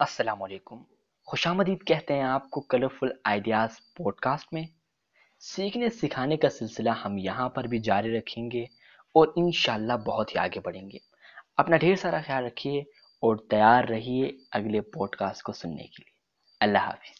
السلام علیکم۔ خوش آمدید کہتے ہیں آپ کو کلرفل آئیڈیاز پوڈ کاسٹ میں۔ سیکھنے سکھانے کا سلسلہ ہم یہاں پر بھی جاری رکھیں گے اور انشاءاللہ بہت ہی آگے بڑھیں گے۔ اپنا ڈھیر سارا خیال رکھیے اور تیار رہیے اگلے پوڈ کاسٹ کو سننے کے لیے۔ اللہ حافظ۔